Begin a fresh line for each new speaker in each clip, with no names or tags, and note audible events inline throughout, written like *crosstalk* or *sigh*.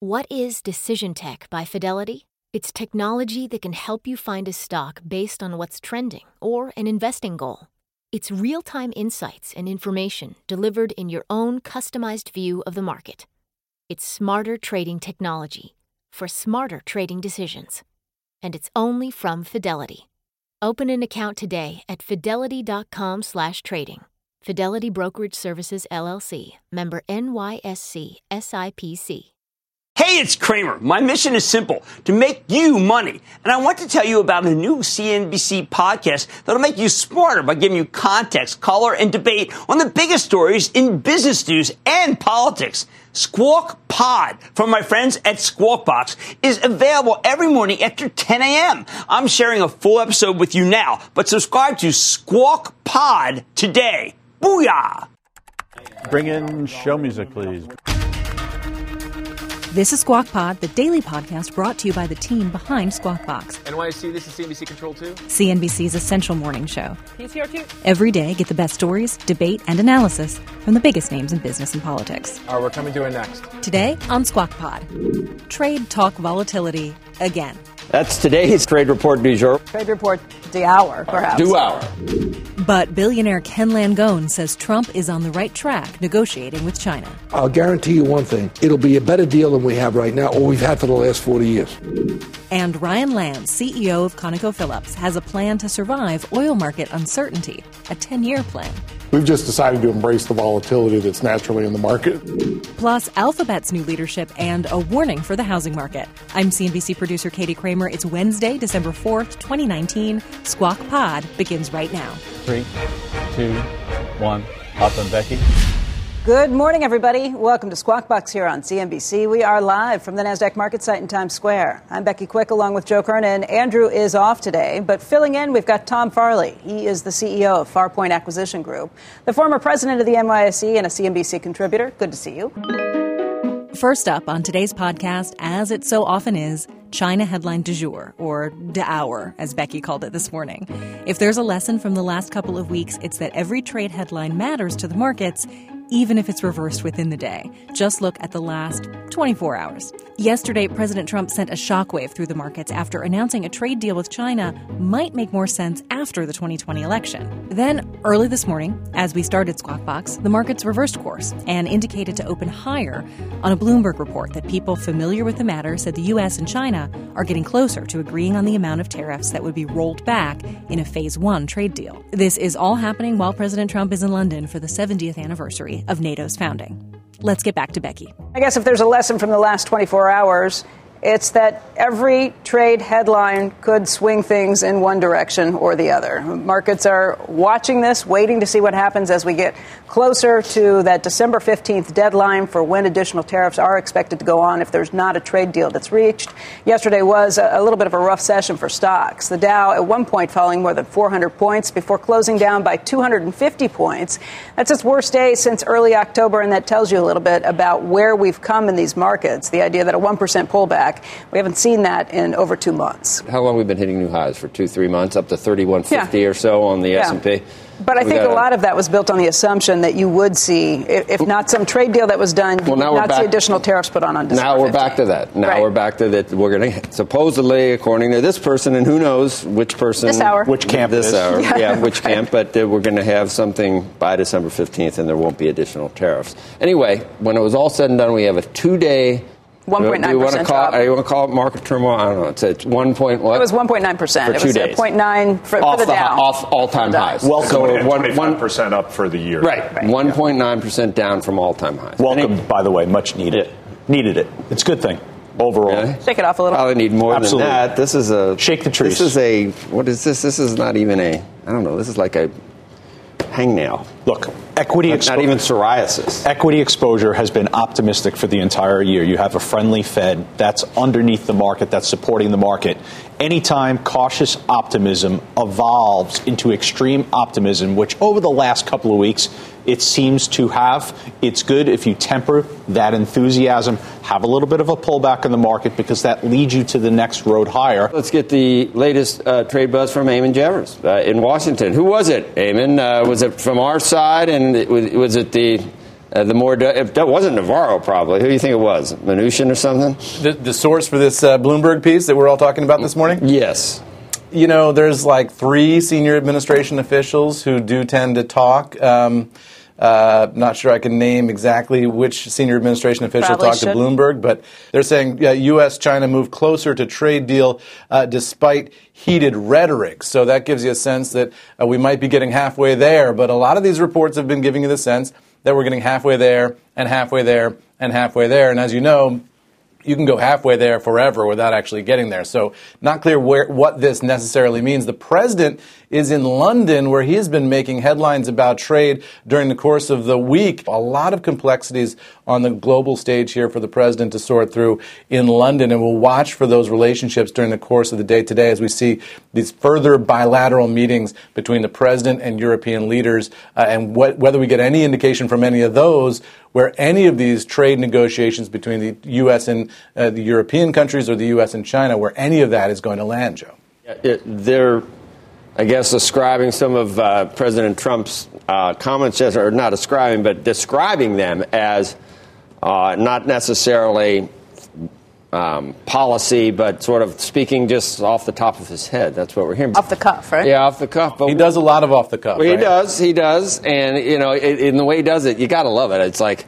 What is Decision Tech by Fidelity? It's technology that can help you find a stock based on what's trending or an investing goal. It's real time insights and information delivered in your own customized view of the market. It's smarter trading technology for smarter trading decisions. And it's only from Fidelity. Open an account today at fidelity.com/trading. Fidelity Brokerage Services LLC, member NYSE SIPC.
Hey, it's Kramer. My mission is simple to make you money. And I want to tell you about a new CNBC podcast that'll make you smarter by giving you context, color, and debate on the biggest stories in business news and politics. Squawk Pod from my friends at Squawk Box is available every morning after 10 a.m. I'm sharing a full episode with you now, but subscribe to Squawk Pod today. Booyah!
Bring in show music, please.
This is Squawk Pod, the daily podcast brought to you by the team behind Squawk Box.
NYC, this is CNBC Control 2.
CNBC's essential morning show.
He's here too.
Every day, get the best stories, debate, and analysis from the biggest names in business and politics.
All right, we're coming to it next.
Today on Squawk Pod, trade talk volatility again.
That's today's trade report du jour.
Trade report the hour, perhaps.
Du hour.
But billionaire Ken Langone says Trump is on the right track negotiating with China.
I'll guarantee you one thing it'll be a better deal than we have right now, or we've had for the last 40 years.
And Ryan Lance, CEO of ConocoPhillips, has a plan to survive oil market uncertainty, a 10 year plan.
We've just decided to embrace the volatility that's naturally in the market.
Plus, Alphabet's new leadership and a warning for the housing market. I'm CNBC producer Katie Kramer. It's Wednesday, December 4th, 2019. Squawk Pod begins right now.
Three, two, one. Up and Becky.
Good morning, everybody. Welcome to Squawk Box here on CNBC. We are live from the NASDAQ market site in Times Square. I'm Becky Quick along with Joe Kernen. Andrew is off today, but filling in, we've got Tom Farley. He is the CEO of Farpoint Acquisition Group, the former president of the NYSE and a CNBC contributor. Good to see you.
First up on today's podcast, as it so often is, China headline du jour, or de hour, as Becky called it this morning. If there's a lesson from the last couple of weeks, it's that every trade headline matters to the markets, even if it's reversed within the day. Just look at the last 24 hours. Yesterday, President Trump sent a shockwave through the markets after announcing a trade deal with China might make more sense after the 2020 election. Then, early this morning, as we started Squawk Box, the markets reversed course and indicated to open higher on a Bloomberg report that people familiar with the matter said the U.S. and China are getting closer to agreeing on the amount of tariffs that would be rolled back in a phase one trade deal. This is all happening while President Trump is in London for the 70th anniversary of NATO's founding. Let's get back to Becky.
I guess if there's a lesson from the last 24 hours, it's that every trade headline could swing things in one direction or the other. Markets are watching this, waiting to see what happens as we get closer to that December 15th deadline for when additional tariffs are expected to go on if there's not a trade deal that's reached. Yesterday was a, little bit of a rough session for stocks. The Dow at one point falling more than 400 points before closing down by 250 points. That's its worst day since early October, and that tells you a little bit about where we've come in these markets. The idea that a 1% pullback we haven't seen that in over two months.
How long we've been hitting new highs for two, three months, up to 3150 yeah. or so on the
yeah.
S&P.
But I we think a lot of that was built on the assumption that you would see, if not some trade deal that was done, well, now not see additional tariffs put on on December
Now we're
15th.
back to that. Now
right.
we're back to that. We're going to supposedly, according to this person, and who knows which person,
this hour,
which camp,
this hour,
yeah, *laughs*
yeah which right. camp. But uh, we're going to have something by December 15th, and there won't be additional tariffs. Anyway, when it was all said and done, we have a two-day
1.9
Do you want to call?
It, uh,
you want to call it market turmoil? I don't know. It's at one point what?
It was 1.9 percent.
For two
it was
days.
0.9 for,
off
for the, Dow.
Off all-time highs.
Welcome.
So
one, one percent up for the year.
Right. right. 1.9 percent down from all-time highs.
Welcome, Any, by the way. Much needed.
Yeah.
Needed it. It's a good thing overall.
Really?
Shake it off a little.
Probably need more
Absolutely.
than that. This is a
shake the trees.
This is a what is this? This is not even a. I don't know. This is like a hangnail.
Look, equity
exposure. Not even psoriasis.
Equity exposure has been optimistic for the entire year. You have a friendly Fed that's underneath the market, that's supporting the market. Anytime cautious optimism evolves into extreme optimism, which over the last couple of weeks it seems to have, it's good if you temper that enthusiasm, have a little bit of a pullback in the market because that leads you to the next road higher.
Let's get the latest uh, trade buzz from Eamon Javers uh, in Washington. Who was it, Eamon? Uh, was it from our side, and was, was, it the Uh, the more if that wasn't Navarro, probably. Who do you think it was? Mnuchin or something?
The, the source for this uh, Bloomberg piece that we're all talking about this morning.
Yes.
You know, there's like three senior administration officials who do tend to talk. Um, uh, not sure I can name exactly which senior administration official
Probably
talked
should.
to Bloomberg, but they're saying yeah, U.S. China move closer to trade deal uh, despite heated rhetoric. So that gives you a sense that uh, we might be getting halfway there. But a lot of these reports have been giving you the sense that we're getting halfway there and halfway there and halfway there. And as you know, you can go halfway there forever without actually getting there. So, not clear where, what this necessarily means. The president is in London, where he has been making headlines about trade during the course of the week. A lot of complexities on the global stage here for the president to sort through in London, and we'll watch for those relationships during the course of the day today as we see these further bilateral meetings between the president and European leaders, uh, and what, whether we get any indication from any of those where any of these trade negotiations between the U.S. and uh, the European countries or the U.S. and China, where any of that is going to land, Joe.
It, they're, I guess, ascribing some of uh, President Trump's uh, comments, as- or not ascribing, but describing them as uh, not necessarily um, policy, but sort of speaking just off the top of his head. That's what we're hearing.
Off the cuff, right?
Yeah, off the cuff. But
He does a lot of off the cuff.
Well, he
right?
does. He does. And, you know, in, in the way he does it, you got to love it. It's like,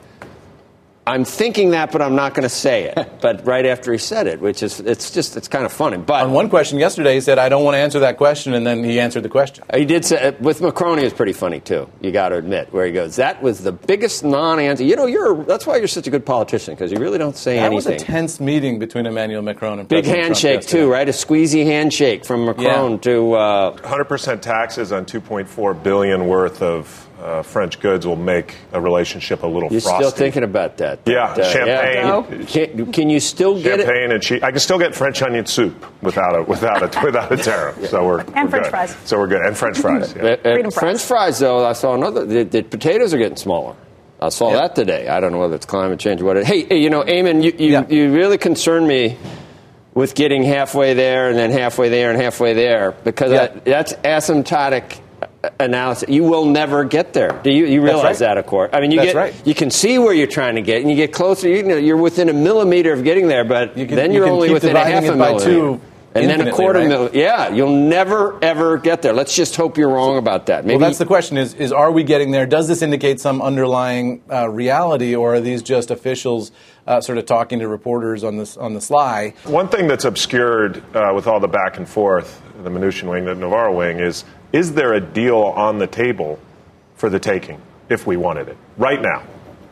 I'm thinking that, but I'm not going to say it. *laughs* but right after he said it, which is, it's just, it's kind of funny. But
On one question yesterday, he said, I don't want to answer that question, and then he answered the question.
he did say, with Macron, he was pretty funny, too. You got to admit, where he goes, that was the biggest non answer. You know, you're, that's why you're such a good politician, because you really don't say
That was a tense meeting between Emmanuel Macron and
Big
President Trump
handshake,
yesterday.
too, right? A squeezy handshake from Macron
Yeah.
to. Uh,
100% taxes on 2.4 billion worth of uh, French goods will make a relationship a little
you're
frosty.
still thinking about that.
Yeah,
But, uh,
champagne.
Can, can you still get it?
Champagne and cheese. I can still get French onion soup without a without a *laughs* without a tariff. So we're
And
we're
French
good.
fries.
So we're good. And French *laughs* fries. Yeah.
French
fries.
fries, though, I saw another. The, the potatoes are getting smaller. I saw that today. I don't know whether it's climate change or what. It, hey, hey, you know, Eamon, you, you,
Yeah.
you really concern me with getting halfway there and then halfway there and halfway there because
Yeah.
that, that's asymptotic analysis. You will never get there. Do you, you realize
right.
that, of course? I mean, you
That's
get
right.
you can see where you're trying to get, and you get closer. You know, you're within a millimeter of getting there, but
You can-
then
you
you're
can
only within a half a millimeter.
two
and then a quarter
right?
mil. Yeah, you'll never ever get there. Let's just hope you're wrong about that. Maybe
Well, that's the question: is is are we getting there? Does this indicate some underlying uh, reality, or are these just officials uh, sort of talking to reporters on this on the sly?
One thing that's obscured uh, with all the back and forth, the Mnuchin wing, the Navarro wing, is is there a deal on the table for the taking if we wanted it right now?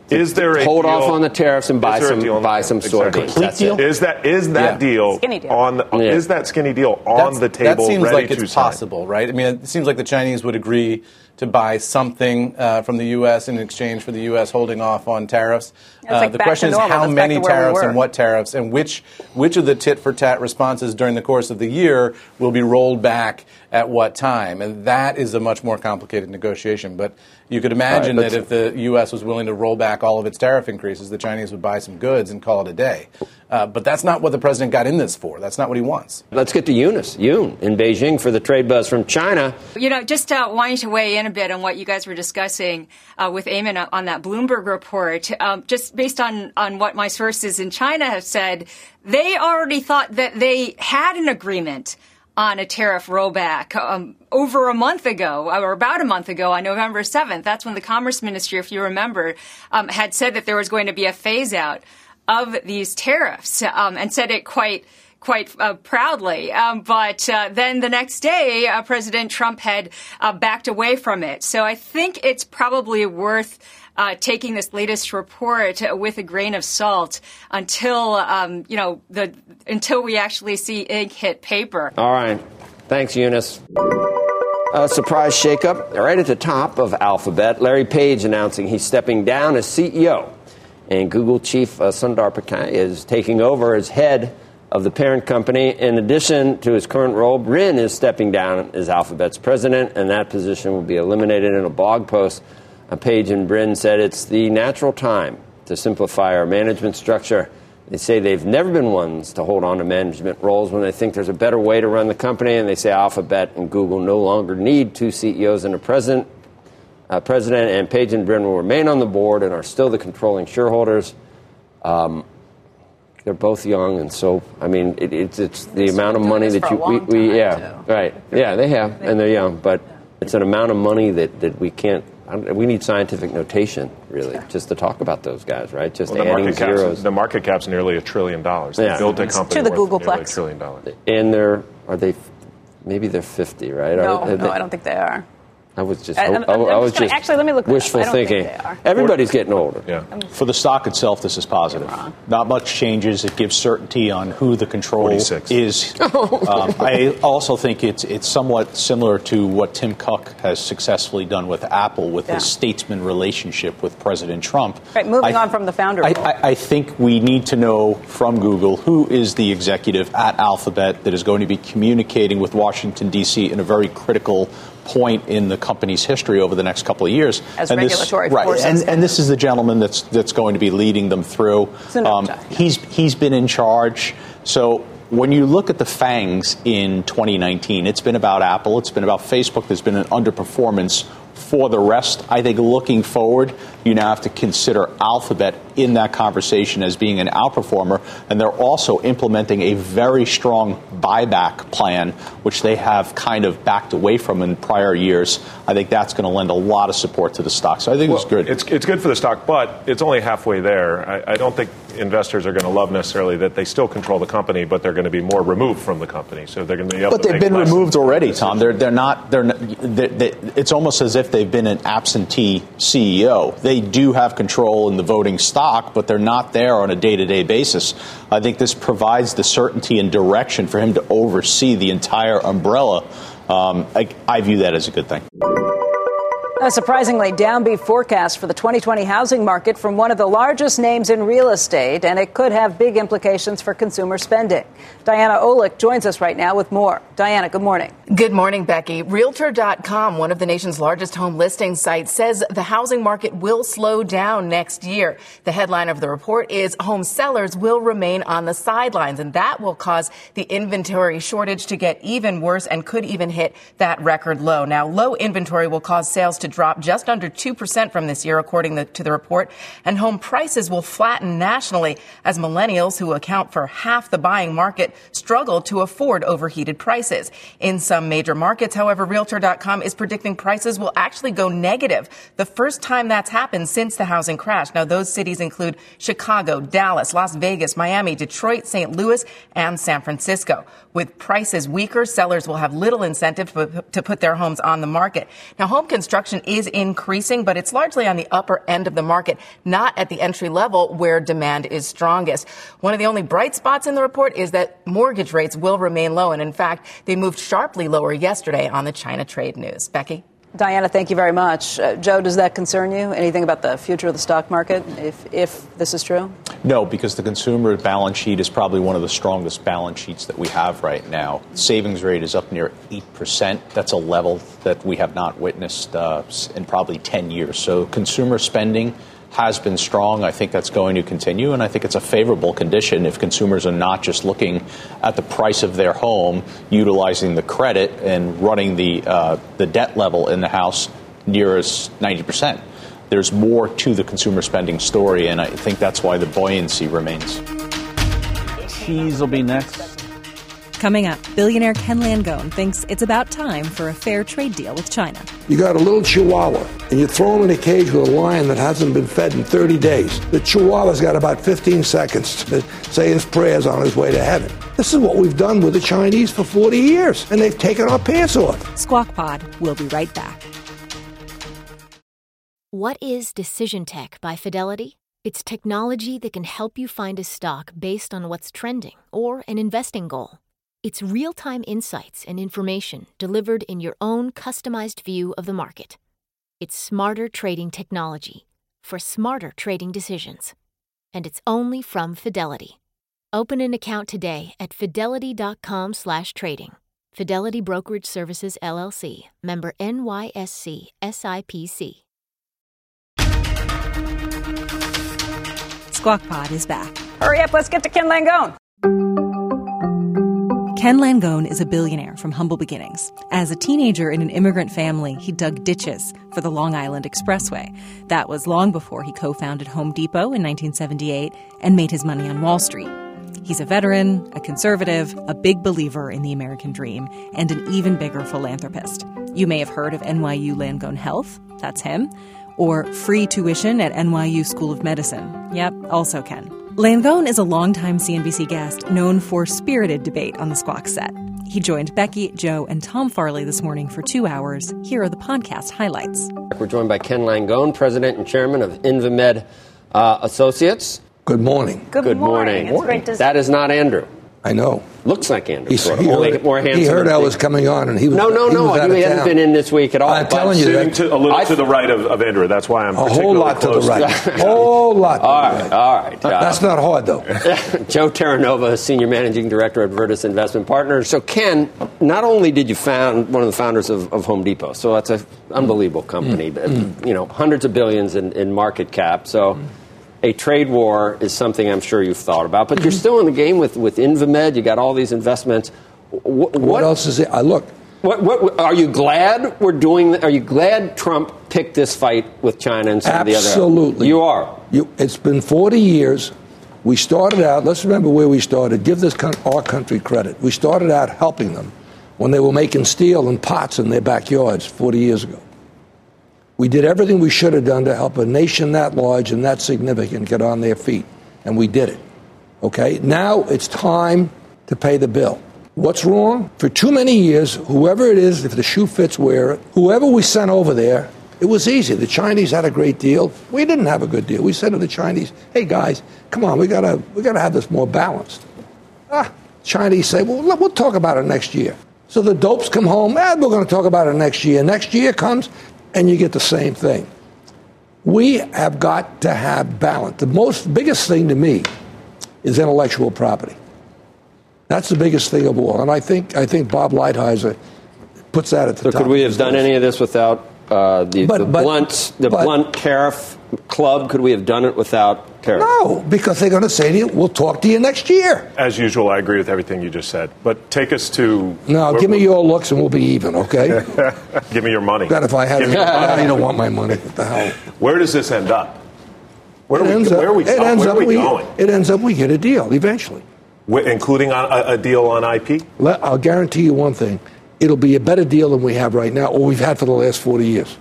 Is there a
hold
deal-
off on the tariffs and
is
buy
there a
some
deal on
buy some
Exactly.
soybeans. That's it.
Is that is that
Yeah.
deal
Skinny deal.
on the,
Yeah.
is that skinny deal on
That's-
the table?
That seems
ready
like
to
it's
sign?
possible, right? I mean, it seems like the Chinese would agree to buy something uh, from the U.S. in exchange for the U.S. holding off on tariffs.
It's like
the question is how
That's
many
to where we
tariffs and what tariffs, and which which of the tit for tat responses during the course of the year will be rolled back at what time, and that is a much more complicated negotiation. But you could imagine
Right,
that if the U.S. was willing to roll back all of its tariff increases, the Chinese would buy some goods and call it a day. Uh, but that's not what the president got in this for. That's not what he wants.
Let's get to Eunice, Yoon, in Beijing for the trade buzz from China.
You know, just uh, wanting to weigh in a bit on what you guys were discussing uh, with Eamon on that Bloomberg report, um, just based on, on what my sources in China have said, they already thought that they had an agreement on a tariff rollback um, over a month ago, or about a month ago, on November 7th. That's when the Commerce Ministry, if you remember, um, had said that there was going to be a phase out of these tariffs um, and said it quite quite uh, proudly. Um, but uh, then the next day, uh, President Trump had uh, backed away from it. So I think it's probably worth. Uh, taking this latest report with a grain of salt until um, you know the until we actually see ink hit paper.
All right. Thanks, Eunice. A surprise shakeup right at the top of Alphabet. Larry Page announcing he's stepping down as CEO. And Google chief uh, Sundar Pichai is taking over as head of the parent company. In addition to his current role, Brin is stepping down as Alphabet's president, and that position will be eliminated in a blog post. A Page and Brin said it's the natural time to simplify our management structure. They say they've never been ones to hold on to management roles when they think there's a better way to run the company, and they say Alphabet and Google no longer need two CEOs and a president. Uh, President and Page and Brin will remain on the board and are still the controlling shareholders. Um, they're both young, and so I mean, it, it's it's the
They've
amount of money that you we, we
time,
yeah right yeah they have, and they're young, but it's an amount of money that that we can't. We need scientific notation, really, just to talk about those guys, right? Just
Well, the
adding
market cap's,
zeros.
the market cap's nearly a trillion dollars. They
Yeah.
built a company
to the
worth a
Googleplex.
trillion dollars.
and they're are they? Maybe they're fifty, right?
No,
Are- are
no,
they-
I don't think they are.
I was just.
I-
I,
I'm-
I
I'm
was
just gonna-
just
actually, let me look that up.
wishful
I don't think
thinking. Everybody's getting older.
Yeah.
For the stock itself, this is positive. Not much changes. It gives certainty on who the control
46.
is. *laughs* um, I also think it's it's somewhat similar to what Tim Cook has successfully done with Apple with
Yeah.
his statesman relationship with President Trump.
Right, moving
I-
on from the founder
I. I, I think we need to know from Google who is the executive at Alphabet that is going to be communicating with Washington, D.C. in a very critical point in the company's history over the next couple of years.
As
and
regulatory
this, right, and, and this is the gentleman that's that's going to be leading them through. Um, he's he's been in charge. So when you look at the fangs in 2019, it's been about Apple, it's been about Facebook. There's been an underperformance. For the rest, I think looking forward, you now have to consider Alphabet in that conversation as being an outperformer, and they're also implementing a very strong buyback plan, which they have kind of backed away from in prior years. I think that's going to lend a lot of support to the stock. So I think it's good.
It's, it's good for the stock, but it's only halfway there. I, I don't think investors are going to love necessarily that they still control the company, but they're going to be more removed from the company. So they're going to be able
But
to
they've been removed already. Tom. They're they're not they're, they they it's almost as if they've been an absentee CEO. They do have control in the voting stock, but they're not there on a day-to-day basis. I think this provides the certainty and direction for him to oversee the entire umbrella. Um, I, I view that as a good thing.
A surprisingly downbeat forecast for the 2020 housing market from one of the largest names in real estate, and it could have big implications for consumer spending. Diana Olick joins us right now with more. Diana, good morning.
Good morning, Becky. Realtor.com, one of the nation's largest home listing sites, says the housing market will slow down next year. The headline of the report is home sellers will remain on the sidelines, and that will cause the inventory shortage to get even worse and could even hit that record low. Now, low inventory will cause sales to drop just under 2% from this year, according to the report, and home prices will flatten nationally as millennials, who account for half the buying market, struggle to afford overheated prices. In some major markets, however, Realtor.com is predicting prices will actually go negative, the first time that's happened since the housing crash. Now, those cities include Chicago, Dallas, Las Vegas, Miami, Detroit, St. Louis, and San Francisco. With prices weaker, sellers will have little incentive to put their homes on the market. Now, home construction is increasing, but it's largely on the upper end of the market, not at the entry level where demand is strongest. One of the only bright spots in the report is that mortgage rates will remain low. And in fact, they moved sharply lower yesterday on the China trade news. Becky?
Diana, thank you very much. Uh, Joe, does that concern you? Anything about the future of the stock market, if, if this is true?
No, because the consumer balance sheet is probably one of the strongest balance sheets that we have right now. Savings rate is up near 8%. That's a level that we have not witnessed uh, in probably 10 years. So consumer spending has been strong. I think that's going to continue, and I think it's a favorable condition if consumers are not just looking at the price of their home, utilizing the credit and running the uh, the debt level in the house near as 90 percent. There's more to the consumer spending story, and I think that's why the buoyancy remains.
Cheese will be next.
Coming up, billionaire Ken Langone thinks it's about time for a fair trade deal with China.
You got a little chihuahua, and you throw him in a cage with a lion that hasn't been fed in 30 days. The chihuahua's got about 15 seconds to say his prayers on his way to heaven. This is what we've done with the Chinese for 40 years, and they've taken our pants off.
Squawk Pod we'll be right back.
What is Decision Tech by Fidelity? It's technology that can help you find a stock based on what's trending or an investing goal. It's real time insights and information delivered in your own customized view of the market. It's smarter trading technology for smarter trading decisions. And it's only from Fidelity. Open an account today at fidelity.com/trading. Fidelity Brokerage Services LLC, member NYSE SIPC.
Squawk Pod is back.
Hurry up, let's get to Ken Langone.
Ken Langone is a billionaire from humble beginnings. As a teenager in an immigrant family, he dug ditches for the Long Island Expressway. That was long before he co founded Home Depot in 1978 and made his money on Wall Street. He's a veteran, a conservative, a big believer in the American dream, and an even bigger philanthropist. You may have heard of NYU Langone Health, that's him, or free tuition at NYU School of Medicine. Yep, also Ken. Langone is a longtime CNBC guest known for spirited debate on the Squawk set. He joined Becky, Joe, and Tom Farley this morning for two hours. Here are the podcast highlights.
We're joined by Ken Langone, president and chairman of Invemed uh, Associates.
Good morning.
Good, morning. It's great to
That is not Andrew.
I know.
Looks like Andrew.
He's, he
Only
heard,
more handsome.
he heard I was coming on, and he was
No, no,
he
no.
out
He hasn't been in this week at all.
I'm telling you
Sitting
that
to, a little
I-
to the right of, of Andrew. That's why I'm
a whole lot to the right. *laughs* whole lot. To
All
the
right,
right.
all right. Uh,
That's not hard though. *laughs*
Joe Terranova, Senior Managing Director at Virtus Investment Partners. So, Ken, not only did you found one of the founders of, of Home Depot, so that's an unbelievable company, but, you know, hundreds of billions in, in market cap. So, a trade war is something I'm sure you've thought about, but you're mm-hmm. still in the game with, with Invemed. You got all these investments. What,
What else is it? I look.
What, what, are you glad we're doing? Are you glad Trump picked this fight with China and some of the other?
Absolutely.
You are.
You, it's been 40 years. We started out, let's remember where we started. Give this our country credit. We started out helping them when they were making steel and pots in their backyards 40 years ago. We did everything we should have done to help a nation that large and that significant get on their feet, and we did it. Okay? Now it's time to pay the bill. What's wrong? For too many years, whoever it is, if the shoe fits, wear it. Whoever we sent over there, it was easy. The Chinese had a great deal. We didn't have a good deal. We said to the Chinese, "Hey guys, come on, we gotta we gotta have this more balanced." Ah, Chinese say, "Well, we'll talk about it next year." So the dopes come home. Ah, we're going to talk about it next year. Next year comes, and you get the same thing. We have got to have balance. The most biggest thing to me is intellectual property. That's the biggest thing of all, and I think I think Bob Lighthizer puts that at the
So
top.
could we have done
list.
any of this without uh, the,
But-
the
but-
blunt the
but-
blunt tariff club? Could we have done it without
No, because they're going to say to you, "We'll talk to you next year."
As usual, I agree with everything you just said. But take us to.
No, give me your looks and we'll be even, okay? *laughs*
Give me your money.
God, if I had,
me *laughs*
I don't want my money. What the hell?
Where does this end up? Where,
It
are we,
ends
where are we,
up, it ends
where
up
we going?
It ends up we get a deal eventually.
Including on a, a deal on IP?
Let, I'll guarantee you one thing: it'll be a better deal than we have right now, or we've had for the last forty years.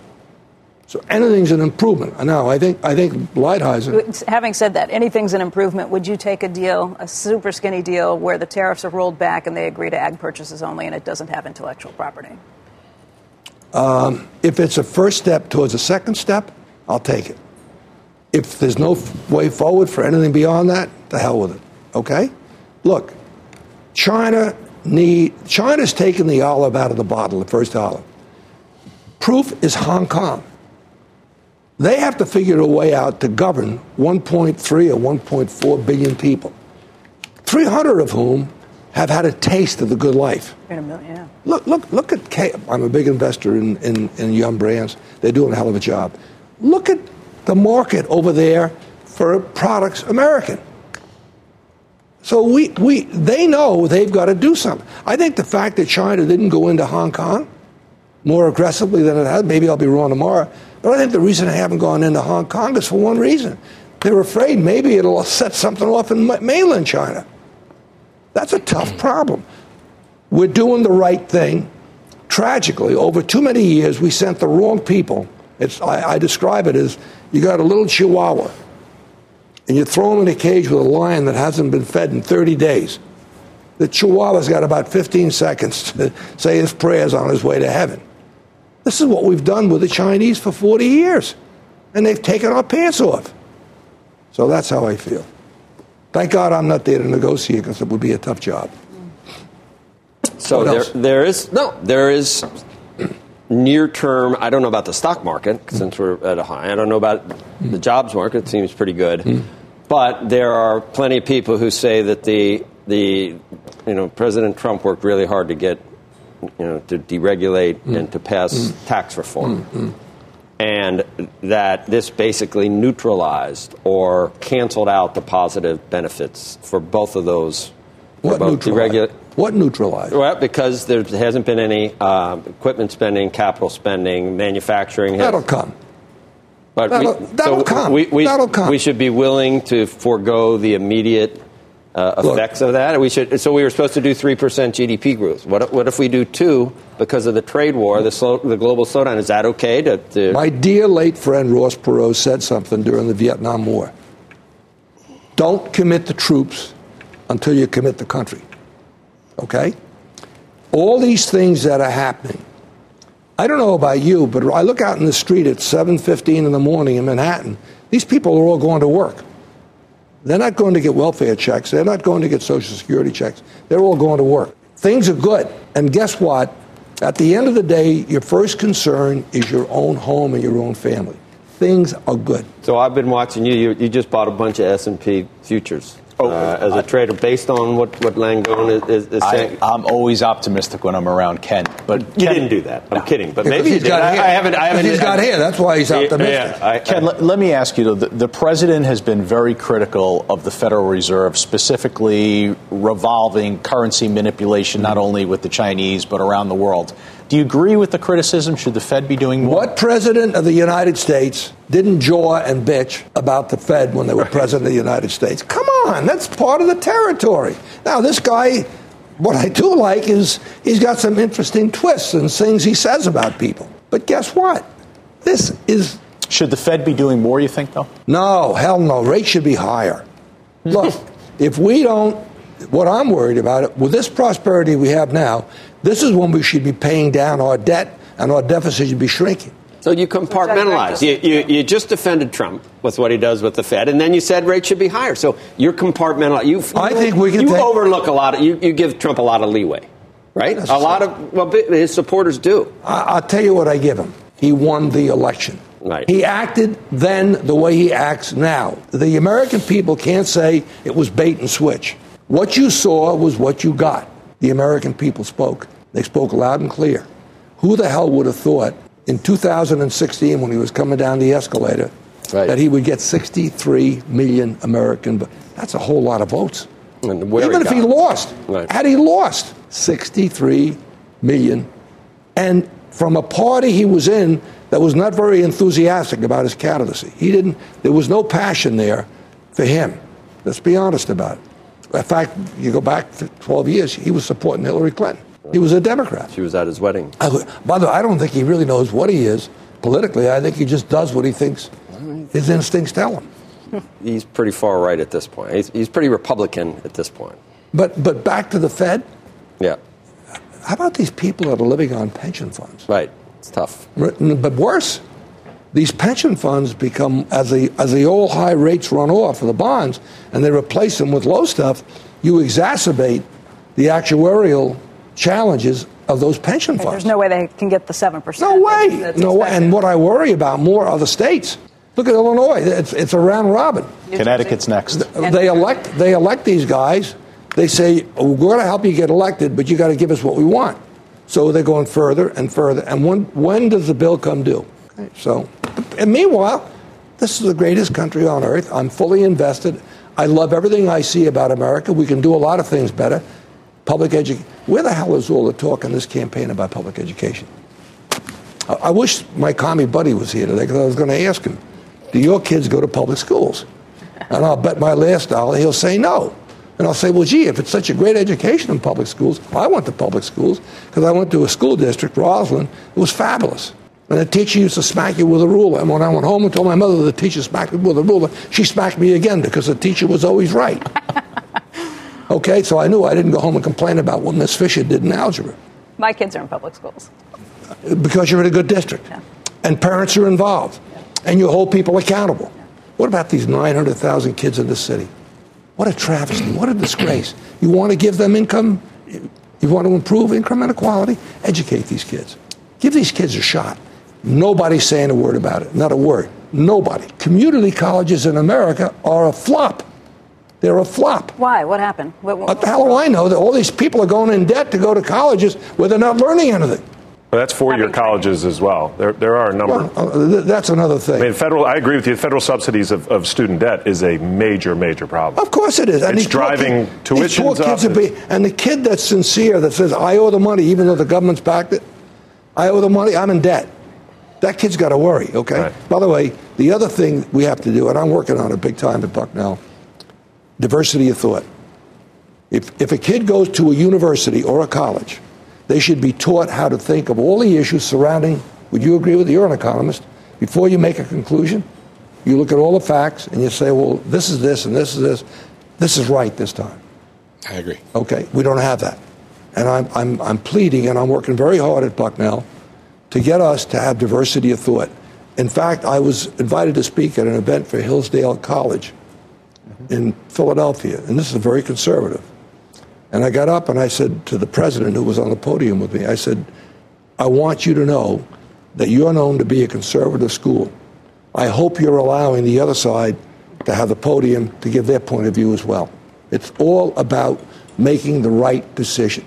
So anything's an improvement. Now, I think I think Lighthizer.
Having said that, anything's an improvement. Would you take a deal, a super skinny deal, where the tariffs are rolled back and they agree to ag purchases only and it doesn't have intellectual property?
Um, if it's a first step towards a second step, I'll take it. If there's no f- way forward for anything beyond that, the hell with it. Okay? Look, China need China's taken the olive out of the bottle, the first olive. Proof is Hong Kong. They have to figure a way out to govern 1.3 or 1.4 billion people, 300 of whom have had a taste of the good life.
In a million, yeah.
Look, look, look at. K- I'm a big investor in, in, in Yum Brands. They're doing a hell of a job. Look at the market over there for products American. So we, we, they know they've got to do something. I think the fact that China didn't go into Hong Kong more aggressively than it has, maybe I'll be wrong tomorrow, but I think the reason they haven't gone into Hong Kong is for one reason. They're afraid maybe it'll set something off in mainland China. That's a tough problem. We're doing the right thing. Tragically, over too many years, we sent the wrong people. It's, I, I describe it as you got a little chihuahua, and you throw him in a cage with a lion that hasn't been fed in 30 days. The chihuahua's got about 15 seconds to *laughs* say his prayers on his way to heaven. This is what we've done with the Chinese for 40 years, and they've taken our pants off. So that's how I feel. Thank God I'm not there to negotiate because it would be a tough job.
So there, there is no, there is near term. I don't know about the stock market
Hmm.
since we're at a high. I don't know about the jobs market. It seems pretty good,
Hmm.
but there are plenty of people who say that the the you know President Trump worked really hard to get you know to deregulate
Hmm.
and to pass tax reform. And that this basically neutralized or canceled out the positive benefits for both of those.
What neutralized?
deregula-
What neutralized?
Well, because there hasn't been any uh, equipment spending, capital spending, manufacturing.
That'll come.
But
That'll-
we,
that'll
so
come.
We, we,
That'll come.
we should be willing to forego the immediate uh,
Look.
effects of that. We should. So we were supposed to do three percent GDP growth. What, if- what if we do two because of the trade war, the, slow, the global slowdown? Is that okay? To, to
My dear late friend Ross Perot said something during the Vietnam War. Don't commit the troops until you commit the country. Okay? All these things that are happening. I don't know about you, but I look out in the street at 7:15 in the morning in Manhattan. These people are all going to work. They're not going to get welfare checks. They're not going to get social security checks. They're all going to work. Things are good. And guess what? At the end of the day, your first concern is your own home and your own family. Things are good.
So I've been watching you. You, you just bought a bunch of S and P futures uh, as a trader, based on what what Langone is, is, is
I,
saying.
I'm always optimistic when I'm around Ken, but
you
Ken-
didn't do that. I'm kidding, but
Because
maybe you
he's
did.
got
I,
hair.
I haven't. I haven't.
He's got hair. That's why he's
Yeah,
optimistic.
Yeah, I,
Ken, let, let me ask you though. The, the president has been very critical of the Federal Reserve, specifically revolving currency manipulation, not only with the Chinese but around the world. Do you agree with the criticism? Should the Fed be doing more?
What president of the United States didn't jaw and bitch about the Fed when they were president of the United States? Come on, that's part of the territory. Now, this guy, what I do like is he's got some interesting twists and things he says about people. But guess what? This is.
Should the Fed be doing more? You think, though?
No, hell no. Rates should be higher. Look, *laughs* if we don't, what I'm worried about it, with this prosperity we have now, this is when we should be paying down our debt and our deficit should be shrinking.
So you compartmentalize. You, you, you just defended Trump with what he does with the Fed, and then you said rates should be higher. So you're compartmentalized. You,
I think we can
You
take-
overlook a lot. Of, you, you give Trump a lot of leeway, right? A lot of well, his supporters do.
I, I'll tell you what I give him. He won the election.
Right.
He acted then the way he acts now. The American people can't say it was bait and switch. What you saw was what you got. The American people spoke. They spoke loud and clear. Who the hell would have thought in 2016 when he was coming down the escalator
Right.
that he would get 63 million American votes? That's a whole lot of votes.
And where
Even if he lost,
Right.
had he lost 63 million, and from a party he was in that was not very enthusiastic about his candidacy, he didn't. There was no passion there for him. Let's be honest about it. In fact, you go back to 12 years, he was supporting Hillary Clinton. He was a Democrat.
She was at his wedding.
I, by the way, I don't think he really knows what he is politically. I think he just does what he thinks his instincts tell him. *laughs*
He's pretty far right at this point. He's, he's pretty Republican at this point.
But but back to the Fed.
Yeah,
How about these people that are living on pension funds?
right. It's tough.
But worse, these pension funds become as the as the old high rates run off of the bonds, and they replace them with low stuff. You exacerbate the actuarial challenges of those pension funds.
There's no way they can get the 7%.
No way.
that's
No way. And what I worry about more are the states. Look at Illinois. It's, it's a round robin.
Connecticut's next.
They elect they elect these guys. They say oh, we're going to help you get elected, but you got to give us what we want. So they're going further and further. And when when does the bill come due? Okay, so, and meanwhile, this is the greatest country on earth. I'm fully invested. I love everything I see about America. We can do a lot of things better. Public education. Where the hell is all the talk in this campaign about public education? I, I wish my commie buddy was here today because I was going to ask him, do your kids go to public schools? And I'll bet my last dollar he'll say no. And I'll say, well, gee, if it's such a great education in public schools, I went to public schools because I went to a school district, Roslyn. It was fabulous. And the teacher used to smack you with a ruler. And when I went home and told my mother the teacher smacked me with a ruler, she smacked me again because the teacher was always right. *laughs* okay, so I knew I didn't go home and complain about what Miss Fisher did in algebra
My kids are in public schools.
because you're in a good district and parents are involved and you hold people accountable. What about these 900,000 kids in this city? What a travesty. What a disgrace. You want to give them income? You want to improve income inequality? Educate these kids. Give these kids a shot. Nobody's saying a word about it. Not a word. Nobody. Community colleges in America are a flop. They're a flop.
Why? What happened? What,
What the hell do I know that all these people are going in debt to go to colleges where they're not learning anything?
Well, that's four-year colleges as well. There, there are a number.
Well, uh, th- that's another thing.
I mean, federal. I agree with you. Federal subsidies of, of student debt is a major, major problem.
Of course it is. And It's
driving
kid- these poor
tuitions
kids
up.
be- and the kid that's sincere that says, I owe the money, even though the government's backed it, I owe the money, I'm in debt. That kid's got to worry, okay? By the way, the other thing we have to do, and I'm working on it big time at Bucknell, diversity of thought. If, if a kid goes to a university or a college, they should be taught how to think of all the issues surrounding, would you agree with, you're an economist, before you make a conclusion, you look at all the facts and you say, well, this is this and this is this. This is right this time.
I agree.
Okay, we don't have that. And I'm, I'm, I'm pleading and I'm working very hard at Bucknell to get us to have diversity of thought. In fact, I was invited to speak at an event for Hillsdale College in Philadelphia, and this is very conservative. And I got up and I said to the president who was on the podium with me, I said, I want you to know that you're known to be a conservative school. I hope you're allowing the other side to have the podium to give their point of view as well. It's all about making the right decision.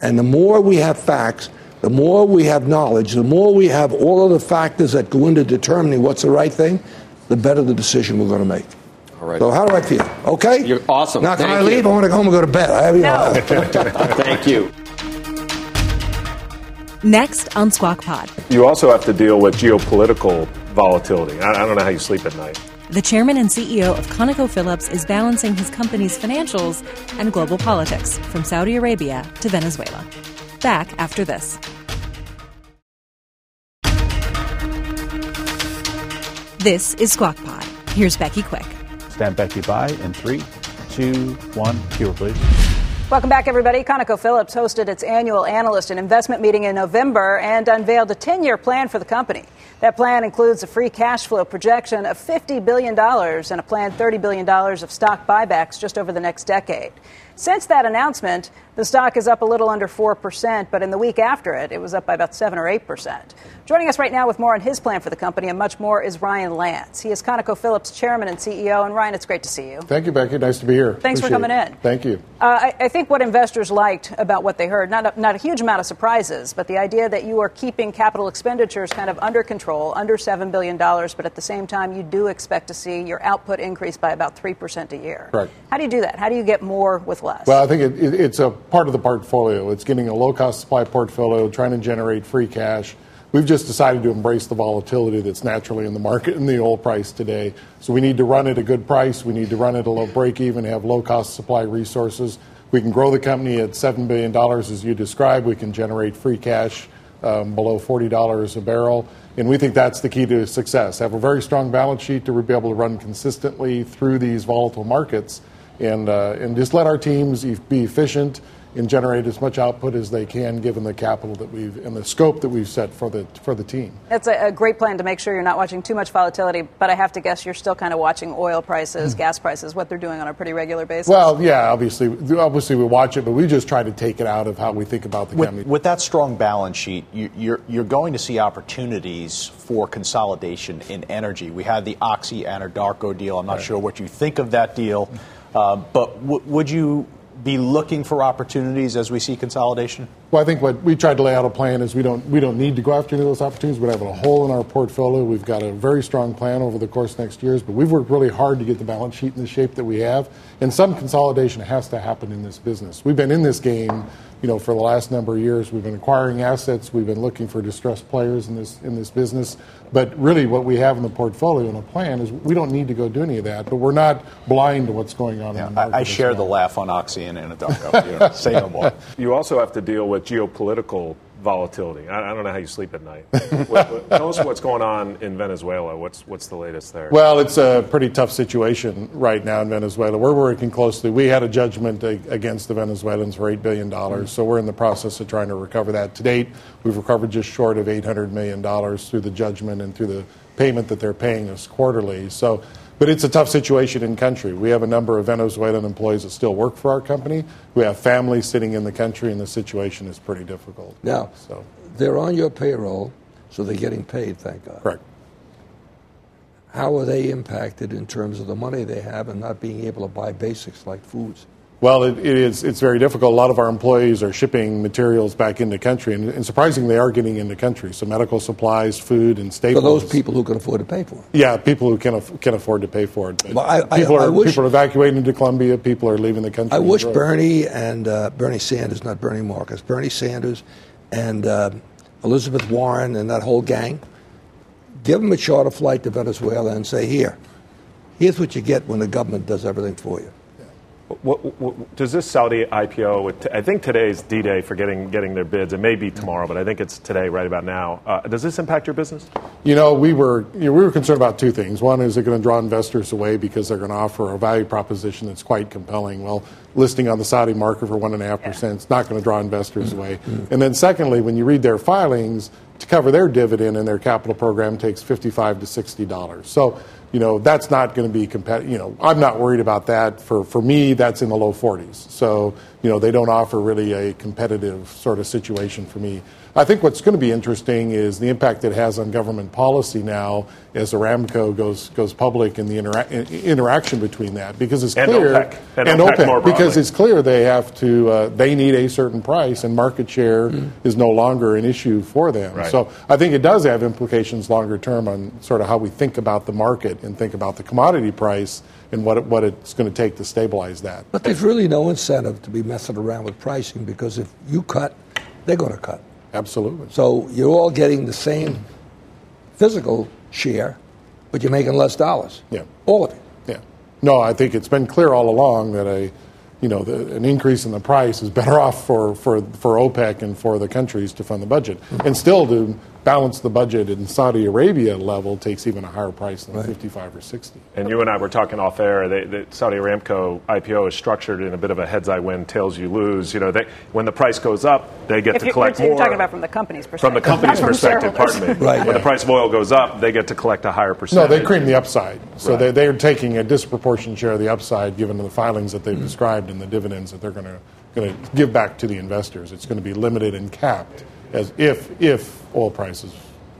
And the more we have facts, the more we have knowledge, the more we have all of the factors that go into determining what's the right thing, the better the decision we're going to make.
All right.
So how do I feel? Okay?
You're awesome.
Now, can
Thank
I
you.
leave? I want to go home and go to bed. I have, you know, *laughs*
Thank you.
Next on Squawk Pod,
You also have to deal with geopolitical volatility. I, I don't know how you sleep at night.
the chairman and CEO of ConocoPhillips is balancing his company's financials and global politics from Saudi Arabia to Venezuela. Back after this. This is Squawk Pod. Here's Becky Quick.
Stand Becky by in three, two, one. Cue, please.
Welcome back, everybody. ConocoPhillips hosted its annual analyst and investment meeting in November and unveiled a 10 year plan for the company. That plan includes a free cash flow projection of $50 billion and a planned $30 billion of stock buybacks just over the next decade. Since that announcement, the stock is up a little under 4%, but in the week after it, it was up by about 7 or 8%. Joining us right now with more on his plan for the company and much more is Ryan Lance. He is ConocoPhillips chairman and CEO. And Ryan, it's great to see you.
Thank you, Becky. Nice to be here.
Thanks for coming
it.
in.
Thank you.
Uh, I, I think what investors liked about what they heard, not a, not a huge amount of surprises, but the idea that you are keeping capital expenditures kind of under control, under $7 billion, but at the same time, you do expect to see your output increase by about 3% a year.
Correct.
How do you do that? How do you get more with less?
Well, I think it, it, it's a part of the portfolio. It's getting a low cost supply portfolio, trying to generate free cash. We've just decided to embrace the volatility that's naturally in the market and the oil price today. So we need to run at a good price. We need to run at a low break even, have low cost supply resources. We can grow the company at $7 billion, as you described. We can generate free cash um, below $40 a barrel. And we think that's the key to success. Have a very strong balance sheet to be able to run consistently through these volatile markets and, uh, and just let our teams be efficient and generate as much output as they can given the capital that we've and the scope that we've set for the, for the team.
That's a, a great plan to make sure you're not watching too much volatility, but I have to guess you're still kind of watching oil prices, gas prices, what they're doing on a pretty regular basis.
Well, yeah, obviously, obviously we watch it, but we just try to take it out of how we think about the
With,
company.
with that strong balance sheet, you, you're, you're going to see opportunities for consolidation in energy. We had the Oxy Anadarko deal. I'm not sure what you think of that deal, uh, but w- would you be looking for opportunities as we see consolidation?
Well, I think what we tried to lay out a plan is we don't we don't need to go after any of those opportunities. We have a hole in our portfolio. We've got a very strong plan over the course of next years, but we've worked really hard to get the balance sheet in the shape that we have. And some consolidation has to happen in this business. We've been in this game, you know, for the last number of years. We've been acquiring assets. We've been looking for distressed players in this in this business. But really, what we have in the portfolio and a plan is we don't need to go do any of that. But we're not blind to what's going on in the.
I, I share
well.
the laugh on Oxy and Anadarko. You know, say no more. *laughs*
You also have to deal with geopolitical volatility. I, I don't know how you sleep at night. *laughs* what, what, tell us what's going on in Venezuela. What's what's the latest there?
Well, it's a pretty tough situation right now in Venezuela. We're working closely. We had a judgment against the Venezuelans for $8 billion, so we're in the process of trying to recover that. To date, we've recovered just short of $800 million through the judgment and through the payment that they're paying us quarterly. So, but it's a tough situation in country. We have a number of Venezuelan employees that still work for our company. We have families sitting in the country, and the situation is pretty difficult.
Now,
so
they're on your payroll, so they're getting paid, thank God.
Correct.
How are they impacted in terms of the money they have and not being able to buy basics like foods?
Well, it, it is. It's very difficult. A lot of our employees are shipping materials back into country, and, and surprisingly, they are getting into country. So medical supplies, food, and staples.
For those people who can afford to pay for it.
Yeah, people who can aff- can afford to pay for it.
Well, I- I-
people are
wish-
people are evacuating to Colombia. People are leaving the country.
I wish Bernie and uh, Bernie Sanders, not Bernie Marcus, Bernie Sanders and uh, Elizabeth Warren and that whole gang, give them a charter flight to Venezuela and say, here, here's what you get when the government does everything for you.
What, what, does this Saudi IPO? I think today's D-Day for getting getting their bids. It may be tomorrow, but I think it's today, right about now. Uh, does this impact your business?
You know, we were you know, we were concerned about two things. One is they're going to draw investors away because they're going to offer a value proposition that's quite compelling. Well, listing on the Saudi market for one and a half percent is not going to draw investors away. And then secondly, when you read their filings, to cover their dividend and their capital program takes fifty-five to sixty dollars. So. You know that's not going to be competitive. You know I'm not worried about that. For for me, that's in the low 40s. So you know they don't offer really a competitive sort of situation for me. I think what's going to be interesting is the impact it has on government policy now as Aramco goes goes public and the intera- interaction between that because it's
And
clear
OPEC. And OPEC more
because it's clear they have to uh, they need a certain price and market share is no longer an issue for them.
Right.
So I think it does have implications longer term on sort of how we think about the market and think about the commodity price and what it, what it's going to take to stabilize that.
But there's really no incentive to be messing around with pricing because if you cut, they're going to cut.
Absolutely.
So you're all getting the same physical share, but you're making less dollars.
Yeah.
All of it.
Yeah. No, I think it's been clear all along that a, you know, the, an increase in the price is better *laughs* off for, for, for OPEC and for the countries to fund the budget. And still to balance the budget in Saudi Arabia level takes even a higher price than 55 or 60.
And you and I were talking off air. They, the Saudi Aramco IPO is structured in a bit of a heads I win, tails you lose. You know, they, when the price goes up, they get
If
to
you're,
collect
you're
more.
talking about from the company's perspective.
from the company's *laughs*
from
perspective, pardon me.
Right,
when
yeah.
the price of oil goes up, they get to collect a higher percentage.
No, they cream the upside. So
Right.
they, they're taking a disproportionate share of the upside given the filings that they've mm. described and the dividends that they're going to going to give back to the investors. It's going to be limited and capped as if if oil prices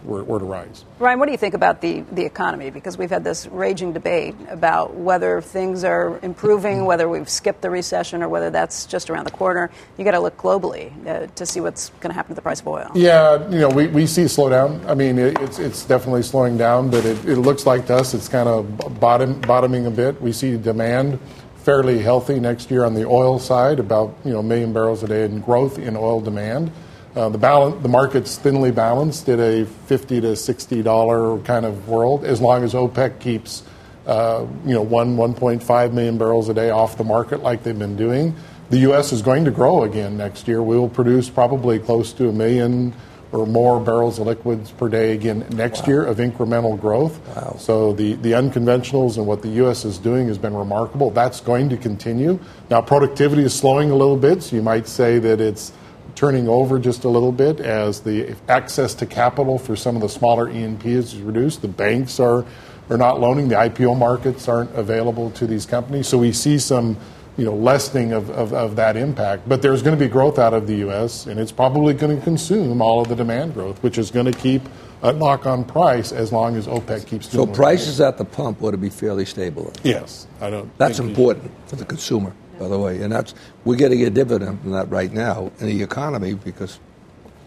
were, were to rise.
Ryan, what do you think about the, the economy? Because we've had this raging debate about whether things are improving, whether we've skipped the recession, or whether that's just around the corner. You got to look globally uh, to see what's going to happen to the price of oil.
Yeah, you know, we, we see slowdown. I mean, it, it's it's definitely slowing down, but it, it looks like to us it's kind of bottom, bottoming a bit. We see demand fairly healthy next year on the oil side, about you know a million barrels a day in growth in oil demand. Uh, the balance, the market's thinly balanced at a fifty to sixty dollar kind of world, as long as OPEC keeps uh, you know one 1.5 million barrels a day off the market like they've been doing. The U.S. is going to grow again next year. We will produce probably close to a million or more barrels of liquids per day again next year of incremental growth. So the, the unconventionals and what the U.S. is doing has been remarkable. That's going to continue. Now, productivity is slowing a little bit, so you might say that it's turning over just a little bit as the access to capital for some of the smaller E&Ps is reduced. The banks are, are not loaning. The IPO markets aren't available to these companies. So we see some you know, lessening of, of, of that impact. But there's going to be growth out of the U.S., and it's probably going to consume all of the demand growth, which is going to keep a knock on price as long as OPEC keeps
So
doing what
prices at the pump ought to be fairly stable.
Yes. I don't
That's important for the consumer, by the way. And that's we're getting a dividend from that right now in the economy because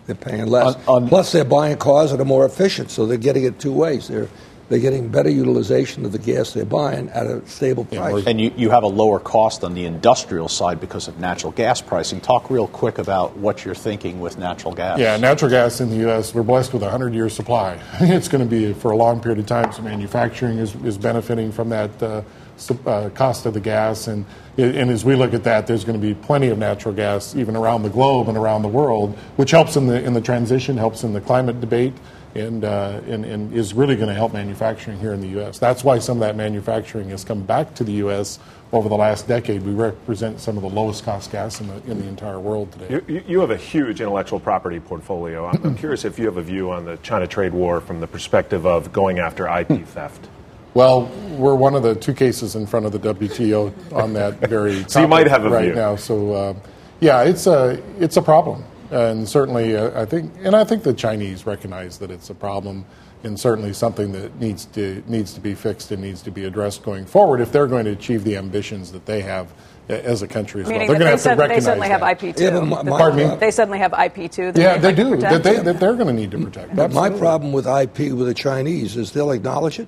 they're paying less.
On- on-
Plus, they're buying cars that are more efficient, so they're getting it two ways. They're they're getting better utilization of the gas they're buying at a stable price.
And you, you have a lower cost on the industrial side because of natural gas pricing. Talk real quick about what you're thinking with natural gas.
Yeah, natural gas in the U.S., we're blessed with a 100 year supply. *laughs* it's going to be for a long period of time. So, manufacturing is, is benefiting from that uh, su- uh, cost of the gas. And, and as we look at that, there's going to be plenty of natural gas even around the globe and around the world, which helps in the, in the transition, helps in the climate debate. And, uh, and, and is really going to help manufacturing here in the U.S. That's why some of that manufacturing has come back to the U.S. over the last decade. We represent some of the lowest cost gas in the, in the entire world today.
You, you- have a huge intellectual property portfolio. I'm, I'm *clears throat* curious if you have a view on the China trade war from the perspective of going after IP theft.
Well, we're one of the two cases in front of the WTO on that very. *laughs*
So you
topic
might have a
right
view.
now. So, uh, yeah, it's a it's a problem, and certainly uh, I think, and I think the Chinese recognize that it's a problem, and certainly something that needs to needs to be fixed and needs to be addressed going forward if they're going to achieve the ambitions that they have as a country as
Meaning
well. They're
that
going to have to
they, sud- they
recognize
suddenly have. IP too.
Yeah, but my- my-
Pardon me?
They suddenly have IP too. that
Yeah,
they'd
they
like
do. That, they, that they're going to need to protect.
But my problem with IP with the Chinese is they'll acknowledge it,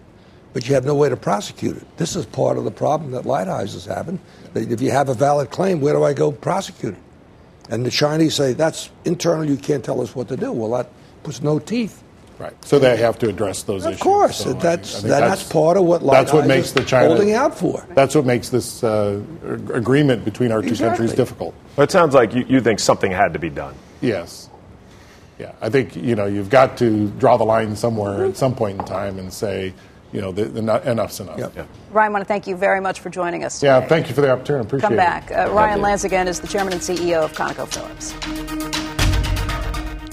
but you have no way to prosecute it. This is part of the problem that Lighthouse is having. That if you have a valid claim, where do I go prosecute it? And the Chinese say that's internal. You can't tell us what to do. Well, that puts no teeth.
Right. So they have to address those
Of
issues.
Of course,
So
that's-
I think
that- that's part of what
That's what makes
is
the China
holding out for.
That's what makes this uh, agreement between our two countries difficult.
Well, it sounds like you, you think something had to be done.
Yes. Yeah, I think you know you've got to draw the line somewhere at some point in time and say, you know, the, the, not- enough's enough. Yeah.
Ryan, I want to thank you very much for joining us.
Yeah, thank you for the opportunity. Appreciate
Come
it.
back. Uh, Ryan Lance again is the chairman and CEO of ConocoPhillips.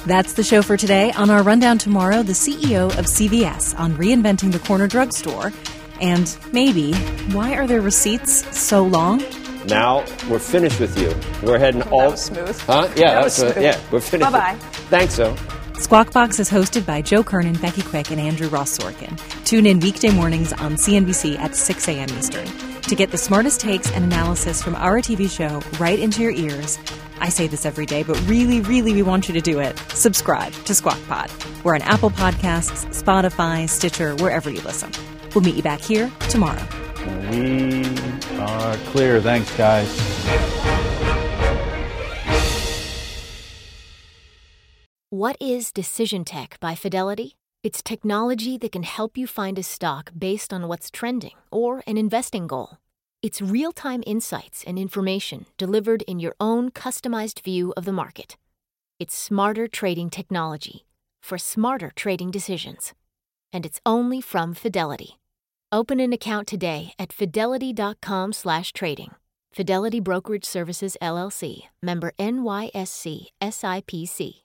That's the show for today. On our rundown tomorrow, the CEO of CVS on reinventing the corner drugstore. And maybe, why are their receipts so long?
Now we're finished with you. We're heading
That
all.
was smooth.
Huh? Yeah,
That was
that's
smooth.
yeah. We're finished.
Bye-bye.
Thanks, so.
Squawk Box is hosted by Joe Kernen, Becky Quick, and Andrew Ross Sorkin. Tune in weekday mornings on CNBC at 6 a.m. Eastern to get the smartest takes and analysis from our TV show right into your ears. I say this every day, but really, really, we want you to do it. Subscribe to Squawk Pod. We're on Apple Podcasts, Spotify, Stitcher, wherever you listen. We'll meet you back here tomorrow.
We are clear. Thanks, guys.
What is Decision Tech by Fidelity? It's technology that can help you find a stock based on what's trending or an investing goal. It's real time insights and information delivered in your own customized view of the market. It's smarter trading technology for smarter trading decisions. And it's only from Fidelity. Open an account today at fidelity.com/trading. Fidelity Brokerage Services LLC, member NYSE SIPC.